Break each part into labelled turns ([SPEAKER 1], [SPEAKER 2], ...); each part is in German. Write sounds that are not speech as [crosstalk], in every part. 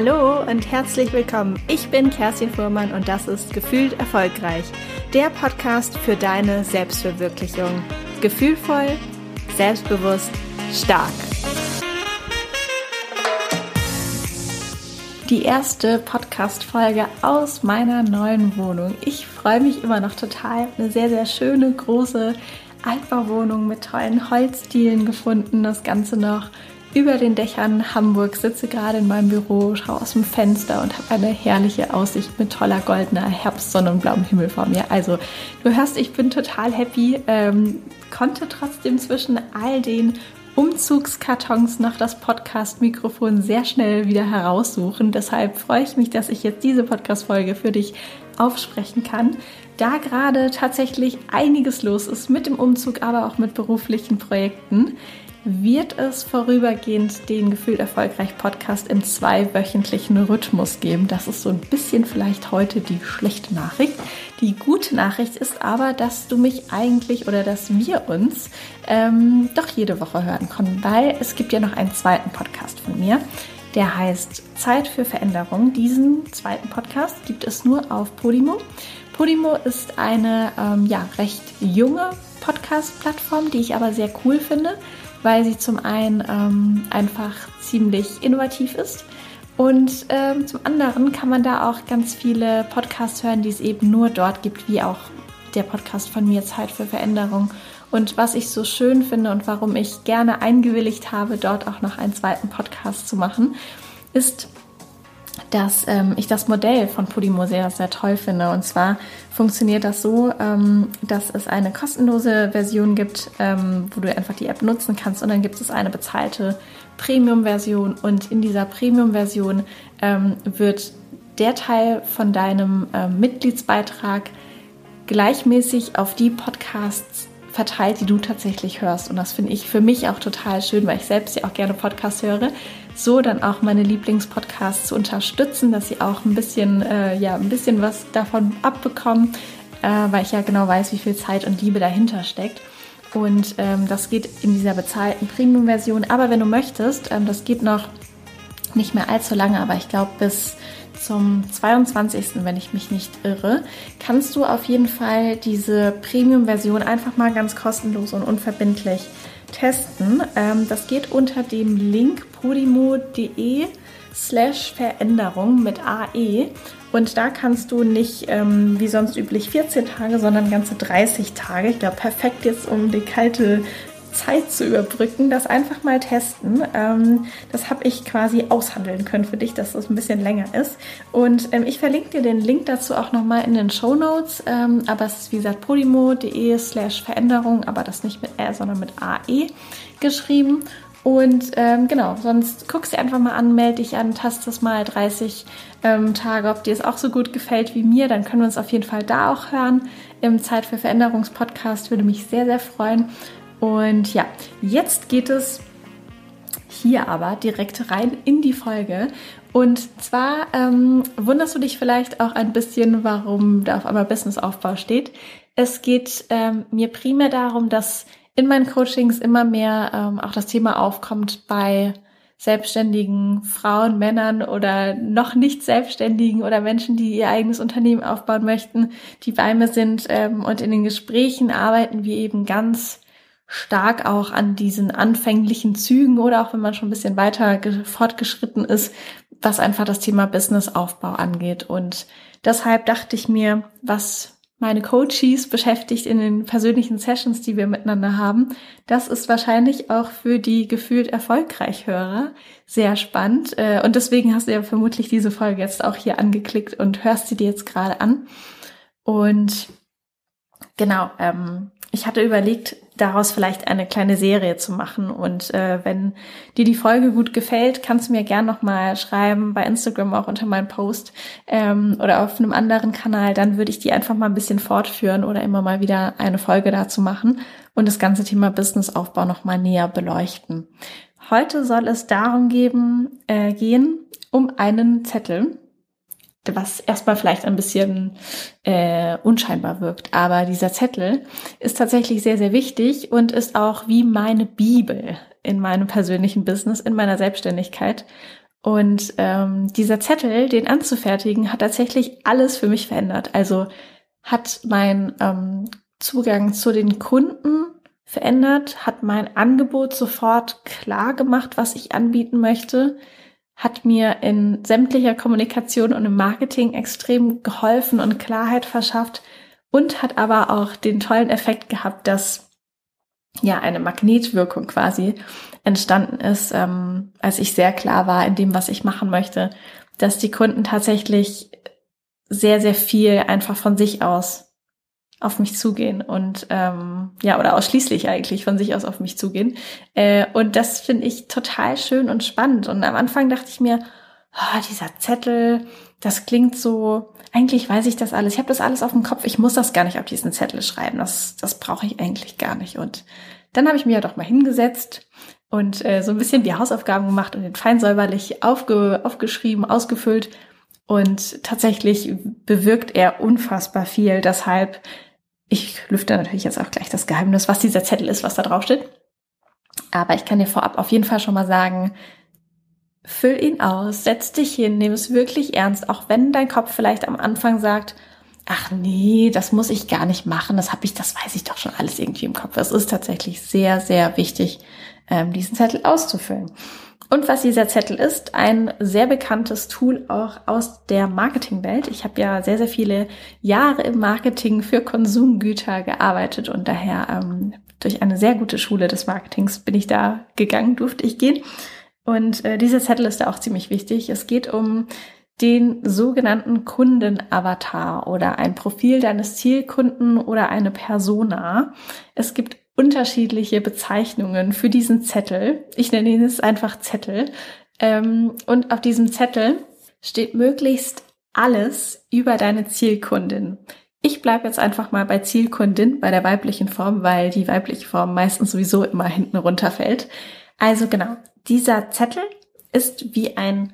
[SPEAKER 1] Hallo und herzlich willkommen. Ich bin Kerstin Fuhrmann und das ist Gefühlt Erfolgreich, der Podcast für deine Selbstverwirklichung. Gefühlvoll, selbstbewusst, stark. Die erste Podcast-Folge aus meiner neuen Wohnung. Ich freue mich immer noch total. Eine sehr, sehr schöne, große Altbauwohnung mit tollen Holzdielen gefunden. Das Ganze noch über den Dächern Hamburg, sitze gerade in meinem Büro, schaue aus dem Fenster und habe eine herrliche Aussicht mit toller goldener Herbstsonne und blauem Himmel vor mir. Also du hörst, ich bin total happy, ähm, konnte trotzdem zwischen all den Umzugskartons noch das Podcast-Mikrofon sehr schnell wieder heraussuchen. Deshalb freue ich mich, dass ich jetzt diese Podcast-Folge für dich aufsprechen kann. Da gerade tatsächlich einiges los ist mit dem Umzug, aber auch mit beruflichen Projekten wird es vorübergehend den Gefühlt Erfolgreich Podcast im zweiwöchentlichen Rhythmus geben. Das ist so ein bisschen vielleicht heute die schlechte Nachricht. Die gute Nachricht ist aber, dass du mich eigentlich oder dass wir uns ähm, doch jede Woche hören können, weil es gibt ja noch einen zweiten Podcast von mir. Der heißt Zeit für Veränderung. Diesen zweiten Podcast gibt es nur auf Podimo. Podimo ist eine ähm, ja, recht junge Podcast-Plattform, die ich aber sehr cool finde weil sie zum einen ähm, einfach ziemlich innovativ ist und ähm, zum anderen kann man da auch ganz viele Podcasts hören, die es eben nur dort gibt, wie auch der Podcast von mir Zeit für Veränderung. Und was ich so schön finde und warum ich gerne eingewilligt habe, dort auch noch einen zweiten Podcast zu machen, ist, dass ähm, ich das Modell von Podimo sehr, sehr toll finde. Und zwar funktioniert das so, ähm, dass es eine kostenlose Version gibt, ähm, wo du einfach die App nutzen kannst. Und dann gibt es eine bezahlte Premium-Version. Und in dieser Premium-Version ähm, wird der Teil von deinem ähm, Mitgliedsbeitrag gleichmäßig auf die Podcasts verteilt, die du tatsächlich hörst. Und das finde ich für mich auch total schön, weil ich selbst ja auch gerne Podcasts höre so dann auch meine Lieblingspodcasts zu unterstützen, dass sie auch ein bisschen, äh, ja, ein bisschen was davon abbekommen, äh, weil ich ja genau weiß, wie viel Zeit und Liebe dahinter steckt. Und ähm, das geht in dieser bezahlten Premium-Version. Aber wenn du möchtest, ähm, das geht noch nicht mehr allzu lange, aber ich glaube bis zum 22., wenn ich mich nicht irre, kannst du auf jeden Fall diese Premium-Version einfach mal ganz kostenlos und unverbindlich testen. Ähm, das geht unter dem Link podimo.de slash Veränderung mit AE. Und da kannst du nicht ähm, wie sonst üblich 14 Tage, sondern ganze 30 Tage. Ich glaube, perfekt jetzt, um die kalte Zeit zu überbrücken, das einfach mal testen. Ähm, das habe ich quasi aushandeln können für dich, dass das ein bisschen länger ist. Und ähm, ich verlinke dir den Link dazu auch nochmal in den Show Notes. Ähm, aber es ist wie gesagt podimo.de slash Veränderung, aber das nicht mit R, sondern mit AE geschrieben. Und ähm, genau, sonst guckst du einfach mal an, melde dich an, tast das mal 30 ähm, Tage, ob dir es auch so gut gefällt wie mir. Dann können wir uns auf jeden Fall da auch hören. Im Zeit für Veränderungspodcast würde mich sehr, sehr freuen. Und ja, jetzt geht es hier aber direkt rein in die Folge. Und zwar ähm, wunderst du dich vielleicht auch ein bisschen, warum da auf einmal Businessaufbau steht. Es geht ähm, mir primär darum, dass in meinen Coachings immer mehr ähm, auch das Thema aufkommt bei selbstständigen Frauen, Männern oder noch nicht selbstständigen oder Menschen, die ihr eigenes Unternehmen aufbauen möchten, die bei mir sind ähm, und in den Gesprächen arbeiten wir eben ganz stark auch an diesen anfänglichen Zügen oder auch wenn man schon ein bisschen weiter fortgeschritten ist, was einfach das Thema Businessaufbau angeht. Und deshalb dachte ich mir, was meine Coaches beschäftigt in den persönlichen Sessions, die wir miteinander haben, das ist wahrscheinlich auch für die gefühlt erfolgreich Hörer sehr spannend. Äh, und deswegen hast du ja vermutlich diese Folge jetzt auch hier angeklickt und hörst sie dir jetzt gerade an. Und genau, ähm, ich hatte überlegt, daraus vielleicht eine kleine Serie zu machen. Und äh, wenn dir die Folge gut gefällt, kannst du mir gern nochmal schreiben, bei Instagram auch unter meinem Post ähm, oder auf einem anderen Kanal. Dann würde ich die einfach mal ein bisschen fortführen oder immer mal wieder eine Folge dazu machen und das ganze Thema Businessaufbau nochmal näher beleuchten. Heute soll es darum geben, äh, gehen, um einen Zettel, was erstmal vielleicht ein bisschen äh, unscheinbar wirkt. Aber dieser Zettel ist tatsächlich sehr, sehr wichtig und ist auch wie meine Bibel in meinem persönlichen Business, in meiner Selbstständigkeit. Und ähm, dieser Zettel, den anzufertigen, hat tatsächlich alles für mich verändert. Also hat mein ähm, Zugang zu den Kunden verändert, hat mein Angebot sofort klar gemacht, was ich anbieten möchte, hat mir in sämtlicher Kommunikation und im Marketing extrem geholfen und Klarheit verschafft und hat aber auch den tollen Effekt gehabt, dass ja eine Magnetwirkung quasi entstanden ist, ähm, als ich sehr klar war in dem, was ich machen möchte, dass die Kunden tatsächlich sehr, sehr viel einfach von sich aus auf mich zugehen und ähm, ja, oder ausschließlich eigentlich von sich aus auf mich zugehen. Äh, und das finde ich total schön und spannend. Und am Anfang dachte ich mir, oh, dieser Zettel, das klingt so, eigentlich weiß ich das alles, ich habe das alles auf dem Kopf, ich muss das gar nicht auf diesen Zettel schreiben, das, das brauche ich eigentlich gar nicht. Und dann habe ich mir ja doch mal hingesetzt und äh, so ein bisschen die Hausaufgaben gemacht und den fein säuberlich aufge, aufgeschrieben, ausgefüllt. Und tatsächlich bewirkt er unfassbar viel. Deshalb ich lüfte natürlich jetzt auch gleich das Geheimnis, was dieser Zettel ist, was da drauf steht. Aber ich kann dir vorab auf jeden Fall schon mal sagen, füll ihn aus, setz dich hin, nimm es wirklich ernst, auch wenn dein Kopf vielleicht am Anfang sagt, ach nee, das muss ich gar nicht machen, das habe ich, das weiß ich doch schon alles irgendwie im Kopf. Es ist tatsächlich sehr, sehr wichtig, ähm, diesen Zettel auszufüllen. Und was dieser Zettel ist, ein sehr bekanntes Tool auch aus der Marketingwelt. Ich habe ja sehr, sehr viele Jahre im Marketing für Konsumgüter gearbeitet und daher ähm, durch eine sehr gute Schule des Marketings bin ich da gegangen, durfte ich gehen. Und äh, dieser Zettel ist da auch ziemlich wichtig. Es geht um den sogenannten Kundenavatar oder ein Profil deines Zielkunden oder eine Persona. Es gibt unterschiedliche Bezeichnungen für diesen Zettel. Ich nenne ihn jetzt einfach Zettel. Ähm, und auf diesem Zettel steht möglichst alles über deine Zielkundin. Ich bleibe jetzt einfach mal bei Zielkundin, bei der weiblichen Form, weil die weibliche Form meistens sowieso immer hinten runterfällt. Also genau, dieser Zettel ist wie ein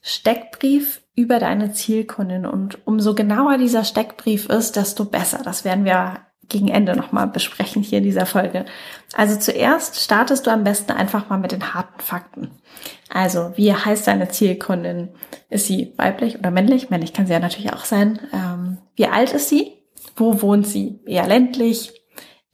[SPEAKER 1] Steckbrief über deine Zielkundin. Und umso genauer dieser Steckbrief ist, desto besser. Das werden wir gegen Ende nochmal besprechen hier in dieser Folge. Also zuerst startest du am besten einfach mal mit den harten Fakten. Also, wie heißt deine Zielkundin? Ist sie weiblich oder männlich? Männlich kann sie ja natürlich auch sein. Ähm, wie alt ist sie? Wo wohnt sie? Eher ländlich?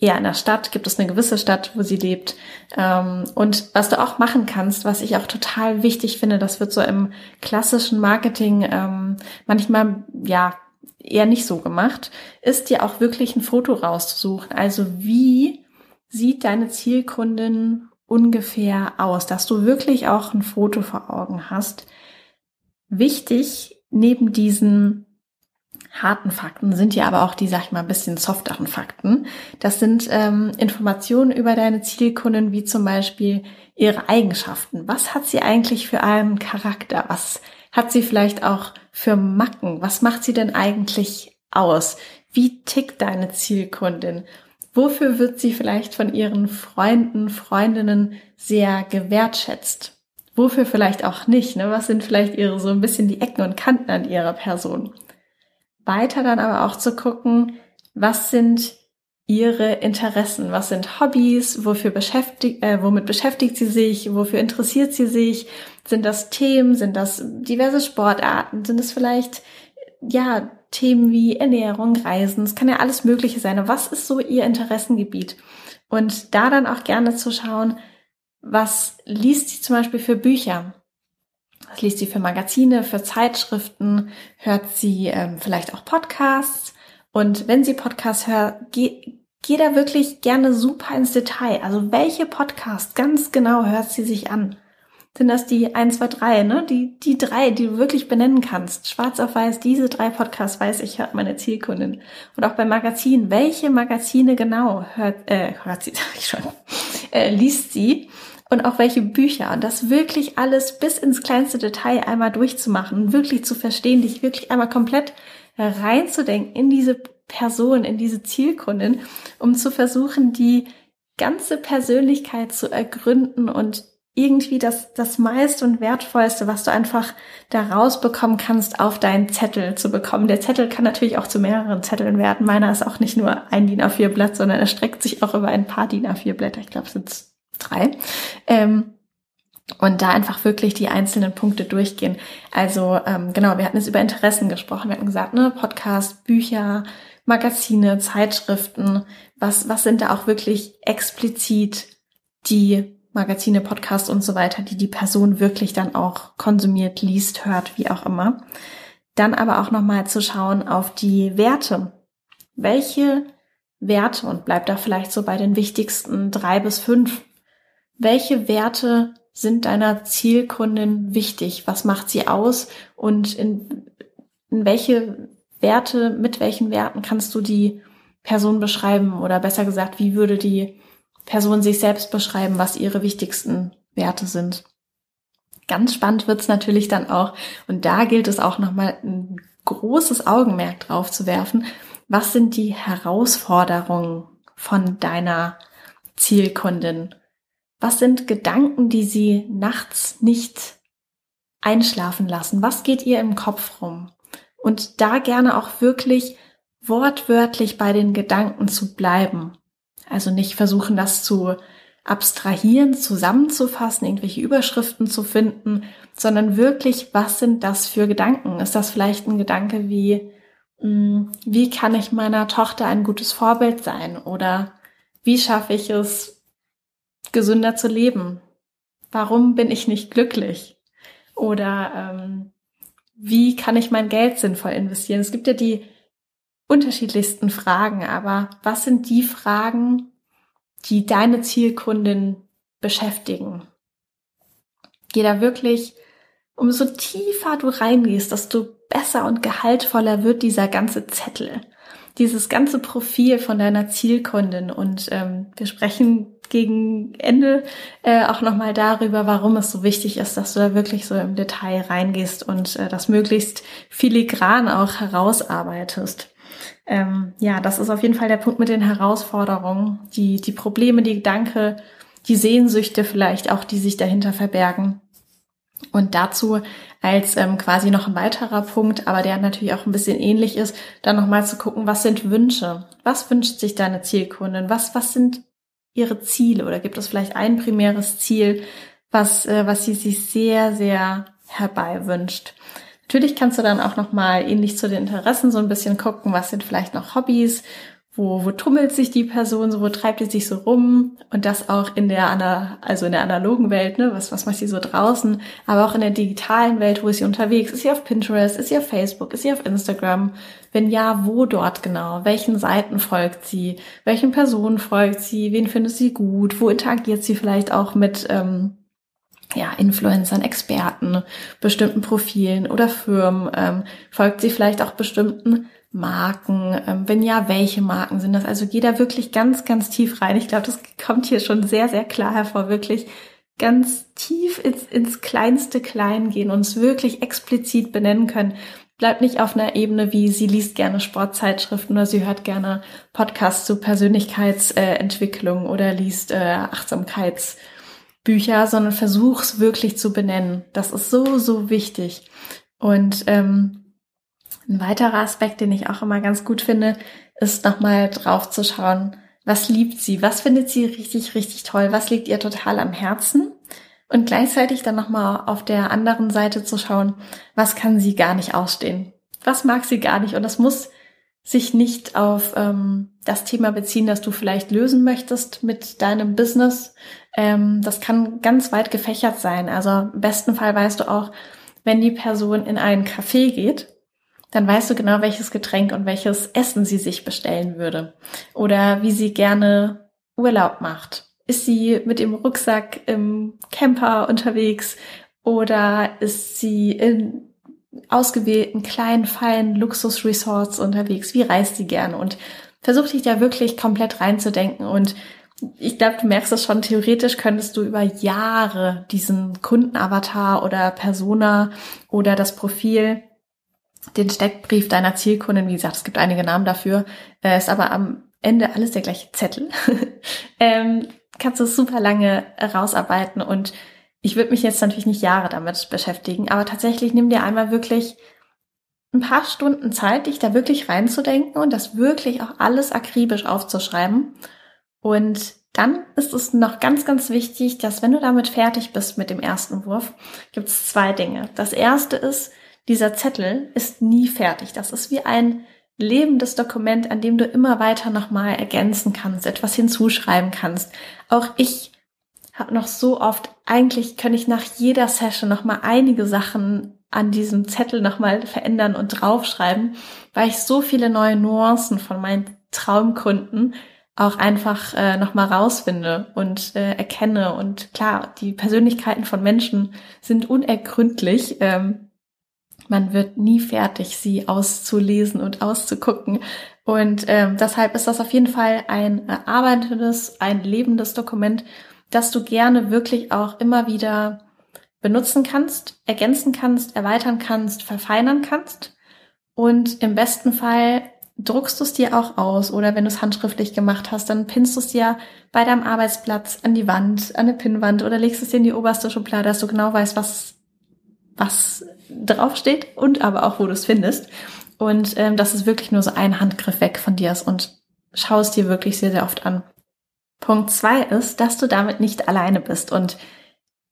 [SPEAKER 1] Eher in der Stadt? Gibt es eine gewisse Stadt, wo sie lebt? Ähm, und was du auch machen kannst, was ich auch total wichtig finde, das wird so im klassischen Marketing ähm, manchmal, ja, eher nicht so gemacht, ist dir auch wirklich ein Foto rauszusuchen. Also wie sieht deine Zielkundin ungefähr aus, dass du wirklich auch ein Foto vor Augen hast. Wichtig neben diesen harten Fakten sind ja aber auch die, sag ich mal, ein bisschen softeren Fakten. Das sind ähm, Informationen über deine Zielkundin, wie zum Beispiel ihre Eigenschaften. Was hat sie eigentlich für einen Charakter? Was hat sie vielleicht auch für Macken? Was macht sie denn eigentlich aus? Wie tickt deine Zielkundin? Wofür wird sie vielleicht von ihren Freunden, Freundinnen sehr gewertschätzt? Wofür vielleicht auch nicht? Ne? Was sind vielleicht ihre so ein bisschen die Ecken und Kanten an ihrer Person? Weiter dann aber auch zu gucken, was sind ihre Interessen? Was sind Hobbys? Wofür beschäftigt, äh, womit beschäftigt sie sich? Wofür interessiert sie sich? Sind das Themen? Sind das diverse Sportarten? Sind es vielleicht, ja, Themen wie Ernährung, Reisen? Es kann ja alles Mögliche sein. was ist so ihr Interessengebiet? Und da dann auch gerne zu schauen, was liest sie zum Beispiel für Bücher? Was liest sie für Magazine, für Zeitschriften? Hört sie ähm, vielleicht auch Podcasts? Und wenn sie Podcasts hört, geh, geh da wirklich gerne super ins Detail. Also welche Podcasts ganz genau hört sie sich an? Sind das die 1, 2, 3, ne? Die, die drei, die du wirklich benennen kannst. Schwarz auf weiß, diese drei Podcasts weiß ich, hört meine Zielkundin. Und auch bei Magazinen. Welche Magazine genau hört, äh, hört sie, [laughs] sag ich schon, äh, liest sie? Und auch welche Bücher. Und das wirklich alles bis ins kleinste Detail einmal durchzumachen, wirklich zu verstehen, dich wirklich einmal komplett reinzudenken in diese Person, in diese Zielkundin, um zu versuchen, die ganze Persönlichkeit zu ergründen und irgendwie das, das meiste und wertvollste, was du einfach da rausbekommen kannst, auf deinen Zettel zu bekommen. Der Zettel kann natürlich auch zu mehreren Zetteln werden. Meiner ist auch nicht nur ein DIN A4 Blatt, sondern er streckt sich auch über ein paar DIN A4 Blätter. Ich glaube, es sind drei. Ähm, und da einfach wirklich die einzelnen Punkte durchgehen. Also ähm, genau, wir hatten jetzt über Interessen gesprochen. Wir hatten gesagt, ne, Podcast, Bücher, Magazine, Zeitschriften. Was was sind da auch wirklich explizit die Magazine, Podcasts und so weiter, die die Person wirklich dann auch konsumiert, liest, hört, wie auch immer. Dann aber auch nochmal zu schauen auf die Werte. Welche Werte, und bleibt da vielleicht so bei den wichtigsten drei bis fünf, welche Werte sind deiner Zielkundin wichtig? Was macht sie aus? Und in, in welche Werte, mit welchen Werten kannst du die Person beschreiben? Oder besser gesagt, wie würde die Person sich selbst beschreiben, was ihre wichtigsten Werte sind? Ganz spannend wird's natürlich dann auch, und da gilt es auch nochmal ein großes Augenmerk drauf zu werfen, was sind die Herausforderungen von deiner Zielkundin? Was sind Gedanken, die sie nachts nicht einschlafen lassen? Was geht ihr im Kopf rum? Und da gerne auch wirklich wortwörtlich bei den Gedanken zu bleiben. Also nicht versuchen, das zu abstrahieren, zusammenzufassen, irgendwelche Überschriften zu finden, sondern wirklich, was sind das für Gedanken? Ist das vielleicht ein Gedanke wie, hm, wie kann ich meiner Tochter ein gutes Vorbild sein? Oder wie schaffe ich es, gesünder zu leben? Warum bin ich nicht glücklich? Oder ähm, wie kann ich mein Geld sinnvoll investieren? Es gibt ja die unterschiedlichsten Fragen, aber was sind die Fragen, die deine Zielkundin beschäftigen? Geh da wirklich, umso tiefer du reingehst, desto besser und gehaltvoller wird dieser ganze Zettel, dieses ganze Profil von deiner Zielkundin. Und ähm, wir sprechen gegen Ende äh, auch nochmal darüber, warum es so wichtig ist, dass du da wirklich so im Detail reingehst und äh, das möglichst filigran auch herausarbeitest. Ähm, ja, das ist auf jeden Fall der Punkt mit den Herausforderungen, die, die Probleme, die Gedanke, die Sehnsüchte vielleicht auch, die sich dahinter verbergen. Und dazu als ähm, quasi noch ein weiterer Punkt, aber der natürlich auch ein bisschen ähnlich ist, dann nochmal zu gucken, was sind Wünsche? Was wünscht sich deine Zielkundin? Was, was sind ihre Ziele oder gibt es vielleicht ein primäres Ziel, was, äh, was sie sich sehr, sehr herbei wünscht? Natürlich kannst du dann auch nochmal ähnlich zu den Interessen so ein bisschen gucken, was sind vielleicht noch Hobbys, wo, wo tummelt sich die Person, so wo treibt die sich so rum? Und das auch in der, also in der analogen Welt, ne, was, was macht sie so draußen, aber auch in der digitalen Welt, wo ist sie unterwegs, ist sie auf Pinterest, ist sie auf Facebook, ist sie auf Instagram, wenn ja, wo dort genau, welchen Seiten folgt sie, welchen Personen folgt sie, wen findet sie gut, wo interagiert sie vielleicht auch mit, ähm, ja, Influencern, Experten, bestimmten Profilen oder Firmen, ähm, folgt sie vielleicht auch bestimmten Marken? Ähm, wenn ja, welche Marken sind das? Also geh da wirklich ganz, ganz tief rein. Ich glaube, das kommt hier schon sehr, sehr klar hervor. Wirklich ganz tief ins, ins kleinste Klein gehen, uns wirklich explizit benennen können. Bleibt nicht auf einer Ebene wie sie liest gerne Sportzeitschriften oder sie hört gerne Podcasts zu Persönlichkeitsentwicklung oder liest äh, Achtsamkeitsbücher, sondern versuch's wirklich zu benennen. Das ist so, so wichtig. Und ähm, ein weiterer Aspekt, den ich auch immer ganz gut finde, ist nochmal drauf zu schauen, was liebt sie, was findet sie richtig, richtig toll, was liegt ihr total am Herzen? Und gleichzeitig dann nochmal auf der anderen Seite zu schauen, was kann sie gar nicht ausstehen, was mag sie gar nicht? Und das muss sich nicht auf ähm, das Thema beziehen, das du vielleicht lösen möchtest mit deinem Business. Ähm, das kann ganz weit gefächert sein. Also im besten Fall weißt du auch, wenn die Person in einen Café geht dann weißt du genau, welches Getränk und welches Essen sie sich bestellen würde. Oder wie sie gerne Urlaub macht. Ist sie mit dem Rucksack im Camper unterwegs oder ist sie in ausgewählten kleinen, feinen Luxusresorts unterwegs? Wie reist sie gerne? Und versuch dich da wirklich komplett reinzudenken und ich glaube, du merkst es schon, theoretisch könntest du über Jahre diesen Kundenavatar oder Persona oder das Profil den Steckbrief deiner Zielkundin, wie gesagt, es gibt einige Namen dafür, äh, ist aber am Ende alles der gleiche Zettel. [laughs] ähm, kannst du super lange rausarbeiten und ich würde mich jetzt natürlich nicht Jahre damit beschäftigen, aber tatsächlich nimm dir einmal wirklich ein paar Stunden Zeit, dich da wirklich reinzudenken und das wirklich auch alles akribisch aufzuschreiben und Dann ist es noch ganz, ganz wichtig, dass wenn du damit fertig bist mit dem ersten Wurf, gibt es zwei Dinge. Das erste ist, dieser Zettel ist nie fertig. Das ist wie ein lebendes Dokument, an dem du immer weiter nochmal ergänzen kannst, etwas hinzuschreiben kannst. Auch ich habe noch so oft, eigentlich kann ich nach jeder Session nochmal einige Sachen an diesem Zettel nochmal verändern und draufschreiben, weil ich so viele neue Nuancen von meinen Traumkunden auch einfach äh, nochmal rausfinde und äh, erkenne. Und klar, die Persönlichkeiten von Menschen sind unergründlich. Ähm, man wird nie fertig, sie auszulesen und auszugucken. Und ähm, deshalb ist das auf jeden Fall ein erarbeitetes, ein lebendes Dokument, das du gerne wirklich auch immer wieder benutzen kannst, ergänzen kannst, erweitern kannst, verfeinern kannst. Und im besten Fall druckst du es dir auch aus oder wenn du es handschriftlich gemacht hast, dann pinnst du es dir bei deinem Arbeitsplatz an die Wand, an eine Pinnwand oder legst es dir in die oberste Schublade, dass du genau weißt, was, was draufsteht und aber auch, wo du es findest. Und ähm, dass es wirklich nur so ein Handgriff weg von dir ist und schau es dir wirklich sehr, sehr oft an. Punkt zwei ist, dass du damit nicht alleine bist und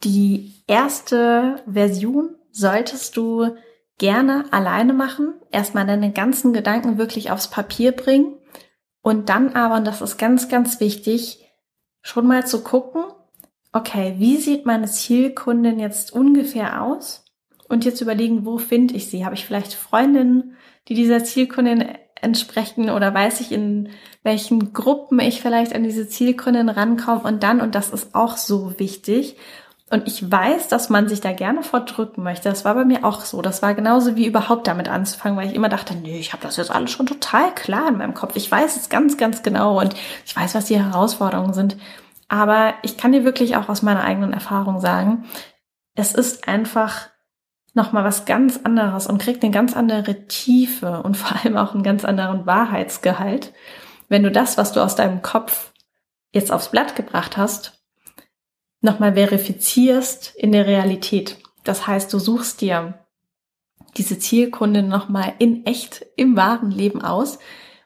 [SPEAKER 1] die erste Version solltest du gerne alleine machen, erstmal deine ganzen Gedanken wirklich aufs Papier bringen und dann aber, und das ist ganz, ganz wichtig, schon mal zu gucken, okay, wie sieht meine Zielkundin jetzt ungefähr aus? Und jetzt überlegen, wo finde ich sie? Habe ich vielleicht Freundinnen, die dieser Zielkundin entsprechen oder weiß ich, in welchen Gruppen ich vielleicht an diese Zielkundin rankomme und dann, und das ist auch so wichtig, und ich weiß, dass man sich da gerne vordrücken möchte. Das war bei mir auch so. Das war genauso wie überhaupt damit anzufangen, weil ich immer dachte, nee, ich habe das jetzt alles schon total klar in meinem Kopf. Ich weiß es ganz, ganz genau und ich weiß, was die Herausforderungen sind. Aber ich kann dir wirklich auch aus meiner eigenen Erfahrung sagen, es ist einfach nochmal was ganz anderes und kriegt eine ganz andere Tiefe und vor allem auch einen ganz anderen Wahrheitsgehalt, wenn du das, was du aus deinem Kopf jetzt aufs Blatt gebracht hast, nochmal verifizierst in der Realität. Das heißt, du suchst dir diese Zielkunden nochmal in echt im wahren Leben aus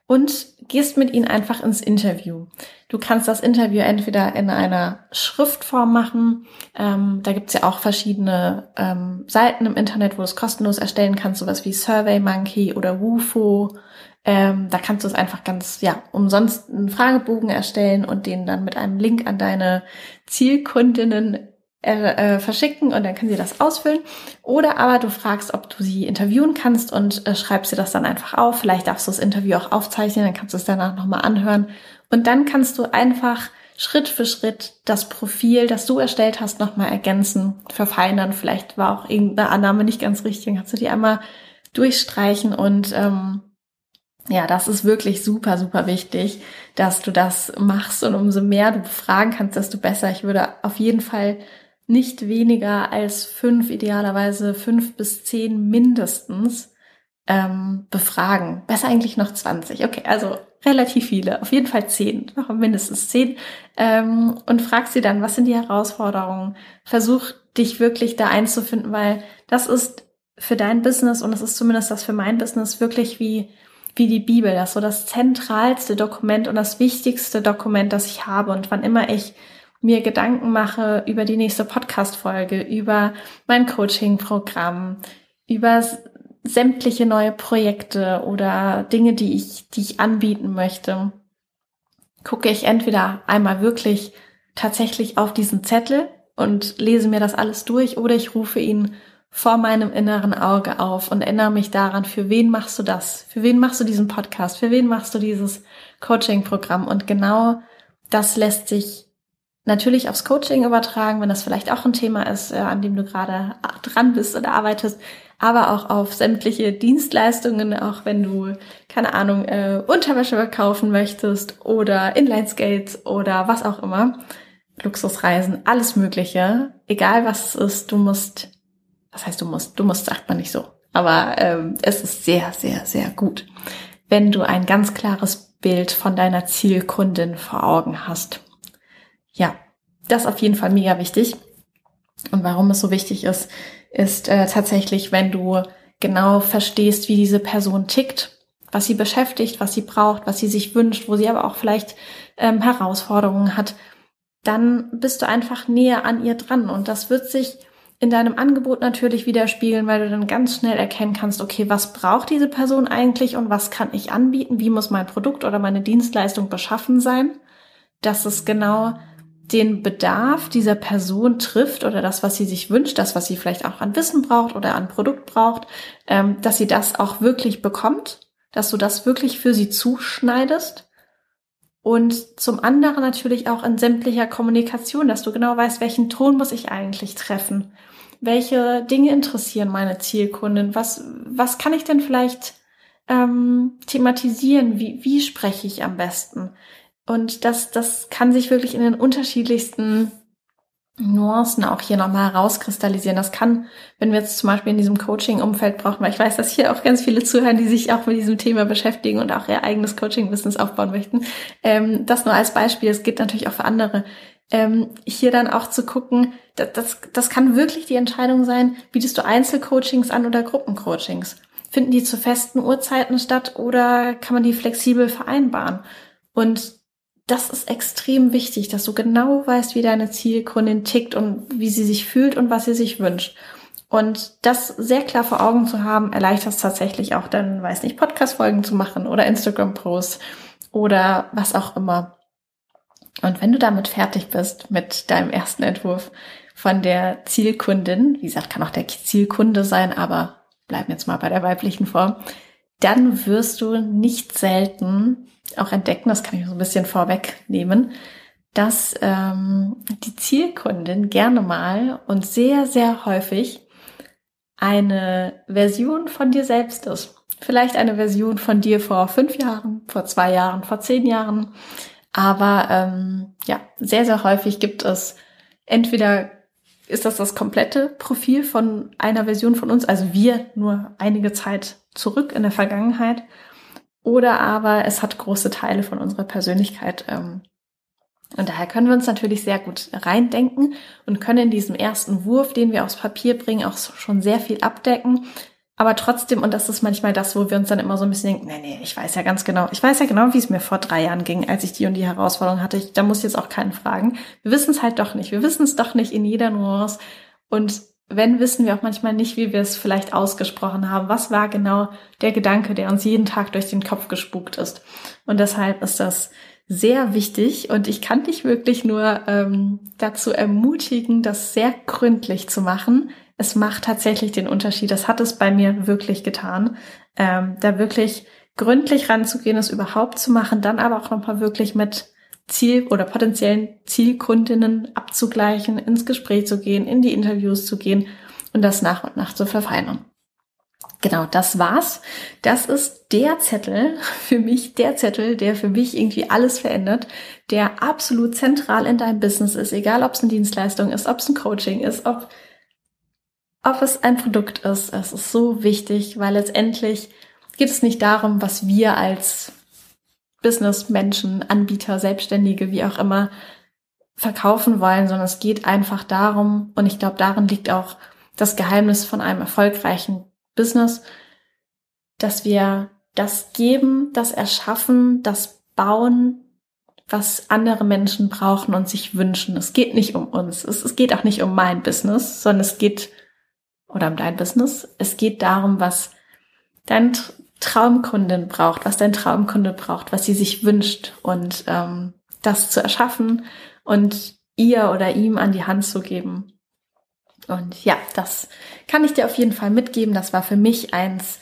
[SPEAKER 1] und gehst mit ihnen einfach ins Interview. Du kannst das Interview entweder in einer Schriftform machen. Ähm, da gibt's ja auch verschiedene ähm, Seiten im Internet, wo du es kostenlos erstellen kannst, sowas wie SurveyMonkey oder Wufo ähm, da kannst du es einfach ganz, ja, umsonst einen Fragebogen erstellen und den dann mit einem Link an deine Zielkundinnen äh, äh, verschicken und dann können sie das ausfüllen. Oder aber du fragst, ob du sie interviewen kannst und äh, schreibst sie das dann einfach auf. Vielleicht darfst du das Interview auch aufzeichnen, dann kannst du es danach nochmal anhören. Und dann kannst du einfach Schritt für Schritt das Profil, das du erstellt hast, nochmal ergänzen, verfeinern. Vielleicht war auch irgendeine Annahme nicht ganz richtig, dann kannst du die einmal durchstreichen und ähm, ja, das ist wirklich super, super wichtig, dass du das machst und umso mehr du befragen kannst, desto besser. Ich würde auf jeden Fall nicht weniger als fünf, idealerweise fünf bis zehn mindestens ähm, befragen. Besser eigentlich noch 20. Okay, also relativ viele. Auf jeden Fall zehn, noch mindestens zehn. Ähm, und frag sie dann, was sind die Herausforderungen? Versuch dich wirklich da einzufinden, weil das ist für dein Business und es ist zumindest das für mein Business wirklich wie wie die Bibel, das ist so das zentralste Dokument und das wichtigste Dokument, das ich habe. Und wann immer ich mir Gedanken mache über die nächste Podcast-Folge, über mein Coaching-Programm, über sämtliche neue Projekte oder Dinge, die ich, die ich anbieten möchte, gucke ich entweder einmal wirklich tatsächlich auf diesen Zettel und lese mir das alles durch oder ich rufe ihn vor meinem inneren Auge auf und erinnere mich daran, für wen machst du das? Für wen machst du diesen Podcast? Für wen machst du dieses Coaching-Programm? Und genau das lässt sich natürlich aufs Coaching übertragen, wenn das vielleicht auch ein Thema ist, äh, an dem du gerade dran bist oder arbeitest, aber auch auf sämtliche Dienstleistungen, auch wenn du, keine Ahnung, äh, Unterwäsche verkaufen möchtest oder Inlineskates oder was auch immer, Luxusreisen, alles Mögliche, egal was es ist, du musst was heißt du musst? Du musst sagt man nicht so. Aber ähm, es ist sehr, sehr, sehr gut, wenn du ein ganz klares Bild von deiner Zielkundin vor Augen hast. Ja, das ist auf jeden Fall mega wichtig. Und warum es so wichtig ist, ist äh, tatsächlich, wenn du genau verstehst, wie diese Person tickt, was sie beschäftigt, was sie braucht, was sie sich wünscht, wo sie aber auch vielleicht ähm, Herausforderungen hat, dann bist du einfach näher an ihr dran. Und das wird sich in deinem Angebot natürlich widerspiegeln, weil du dann ganz schnell erkennen kannst, okay, was braucht diese Person eigentlich und was kann ich anbieten? Wie muss mein Produkt oder meine Dienstleistung beschaffen sein? Dass es genau den Bedarf dieser Person trifft oder das, was sie sich wünscht, das, was sie vielleicht auch an Wissen braucht oder an Produkt braucht, ähm, dass sie das auch wirklich bekommt, dass du das wirklich für sie zuschneidest. Und zum anderen natürlich auch in sämtlicher Kommunikation, dass du genau weißt, welchen Ton muss ich eigentlich treffen? Welche Dinge interessieren meine Zielkunden? Was, was kann ich denn vielleicht ähm, thematisieren? Wie, wie spreche ich am besten? Und das, das kann sich wirklich in den unterschiedlichsten Nuancen auch hier nochmal herauskristallisieren. Das kann, wenn wir jetzt zum Beispiel in diesem Coaching-Umfeld brauchen, weil ich weiß, dass hier auch ganz viele zuhören, die sich auch mit diesem Thema beschäftigen und auch ihr eigenes Coaching-Business aufbauen möchten. Ähm, das nur als Beispiel. Es geht natürlich auch für andere. Ähm, hier dann auch zu gucken, das, das, das kann wirklich die Entscheidung sein, bietest du Einzelcoachings an oder Gruppencoachings? Finden die zu festen Uhrzeiten statt oder kann man die flexibel vereinbaren? Und das ist extrem wichtig, dass du genau weißt, wie deine Zielkundin tickt und wie sie sich fühlt und was sie sich wünscht. Und das sehr klar vor Augen zu haben, erleichtert es tatsächlich auch dann, weiß nicht, Podcast-Folgen zu machen oder Instagram-Posts oder was auch immer. Und wenn du damit fertig bist mit deinem ersten Entwurf von der Zielkundin, wie gesagt, kann auch der Zielkunde sein, aber bleiben jetzt mal bei der weiblichen Form, dann wirst du nicht selten auch entdecken, das kann ich so ein bisschen vorwegnehmen, dass ähm, die Zielkundin gerne mal und sehr, sehr häufig eine Version von dir selbst ist. Vielleicht eine Version von dir vor fünf Jahren, vor zwei Jahren, vor zehn Jahren. Aber ähm, ja, sehr, sehr häufig gibt es entweder ist das das komplette Profil von einer Version von uns, also wir nur einige Zeit zurück in der Vergangenheit, oder aber es hat große Teile von unserer Persönlichkeit. Ähm, und daher können wir uns natürlich sehr gut reindenken und können in diesem ersten Wurf, den wir aufs Papier bringen, auch schon sehr viel abdecken. Aber trotzdem, und das ist manchmal das, wo wir uns dann immer so ein bisschen denken, nee, nee, ich weiß ja ganz genau, ich weiß ja genau, wie es mir vor drei Jahren ging, als ich die und die Herausforderung hatte. Ich, da muss ich jetzt auch keinen fragen. Wir wissen es halt doch nicht. Wir wissen es doch nicht in jeder Nuance. Und wenn, wissen wir auch manchmal nicht, wie wir es vielleicht ausgesprochen haben. Was war genau der Gedanke, der uns jeden Tag durch den Kopf gespukt ist? Und deshalb ist das sehr wichtig und ich kann dich wirklich nur ähm, dazu ermutigen, das sehr gründlich zu machen. Es macht tatsächlich den Unterschied. Das hat es bei mir wirklich getan. Ähm, da wirklich gründlich ranzugehen, es überhaupt zu machen, dann aber auch nochmal wirklich mit Ziel- oder potenziellen Zielkundinnen abzugleichen, ins Gespräch zu gehen, in die Interviews zu gehen und das nach und nach zu verfeinern. Genau, das war's. Das ist der Zettel, für mich der Zettel, der für mich irgendwie alles verändert, der absolut zentral in deinem Business ist, egal ob es eine Dienstleistung ist, ob es ein Coaching ist, ob, ob es ein Produkt ist. Es ist so wichtig, weil letztendlich geht es nicht darum, was wir als Business-Menschen, Anbieter, Selbstständige, wie auch immer, verkaufen wollen, sondern es geht einfach darum, und ich glaube, darin liegt auch das Geheimnis von einem erfolgreichen Business, dass wir das geben, das erschaffen, das bauen, was andere Menschen brauchen und sich wünschen. Es geht nicht um uns. Es, es geht auch nicht um mein Business, sondern es geht, oder um dein Business. Es geht darum, was dein Traumkundin braucht, was dein Traumkunde braucht, was sie sich wünscht und ähm, das zu erschaffen und ihr oder ihm an die Hand zu geben. Und ja, das kann ich dir auf jeden Fall mitgeben. Das war für mich eins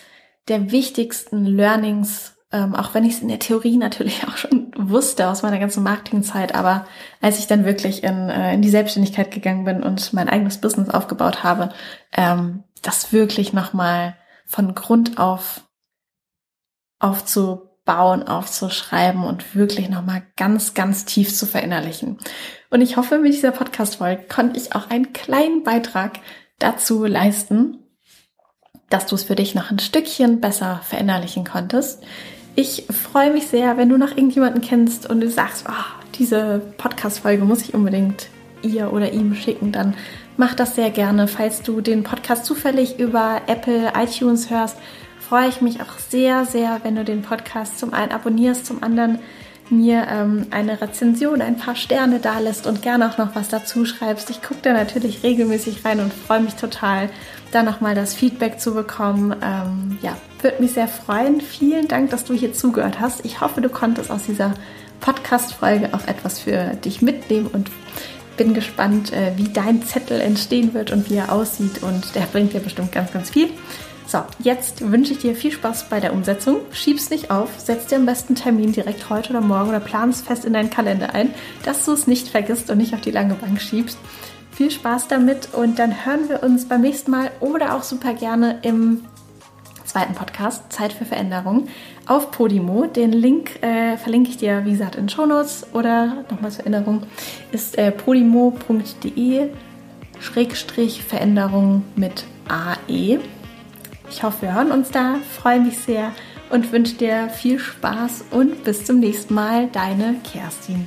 [SPEAKER 1] der wichtigsten Learnings, ähm, auch wenn ich es in der Theorie natürlich [laughs] auch schon wusste aus meiner ganzen Marketingzeit. Aber als ich dann wirklich in, äh, in die Selbstständigkeit gegangen bin und mein eigenes Business aufgebaut habe, ähm, das wirklich nochmal von Grund auf aufzubauen, aufzuschreiben und wirklich nochmal ganz, ganz tief zu verinnerlichen. Und ich hoffe, mit dieser Podcast-Folge konnte ich auch einen kleinen Beitrag dazu leisten, dass du es für dich noch ein Stückchen besser verinnerlichen konntest. Ich freue mich sehr, wenn du noch irgendjemanden kennst und du sagst, oh, diese Podcast-Folge muss ich unbedingt ihr oder ihm schicken, dann mach das sehr gerne. Falls du den Podcast zufällig über Apple, iTunes hörst, freue ich mich auch sehr, sehr, wenn du den Podcast zum einen abonnierst, zum anderen mir ähm, eine Rezension, ein paar Sterne da lässt und gerne auch noch was dazu schreibst. Ich gucke da natürlich regelmäßig rein und freue mich total, da nochmal das Feedback zu bekommen. Ähm, ja, würde mich sehr freuen. Vielen Dank, dass du hier zugehört hast. Ich hoffe, du konntest aus dieser Podcast-Folge auch etwas für dich mitnehmen und bin gespannt, äh, wie dein Zettel entstehen wird und wie er aussieht. Und der bringt dir bestimmt ganz, ganz viel. So, jetzt wünsche ich dir viel Spaß bei der Umsetzung. Schieb's nicht auf, setz dir am besten Termin direkt heute oder morgen oder plan es fest in deinen Kalender ein, dass du es nicht vergisst und nicht auf die lange Bank schiebst. Viel Spaß damit und dann hören wir uns beim nächsten Mal oder auch super gerne im zweiten Podcast Zeit für Veränderung auf Podimo. Den Link äh, verlinke ich dir, wie gesagt, in den Show Notes oder nochmal zur Erinnerung ist äh, podimo.de Schrägstrich Veränderung mit AE. Ich hoffe, wir hören uns da, freue mich sehr und wünsche dir viel Spaß und bis zum nächsten Mal, deine Kerstin.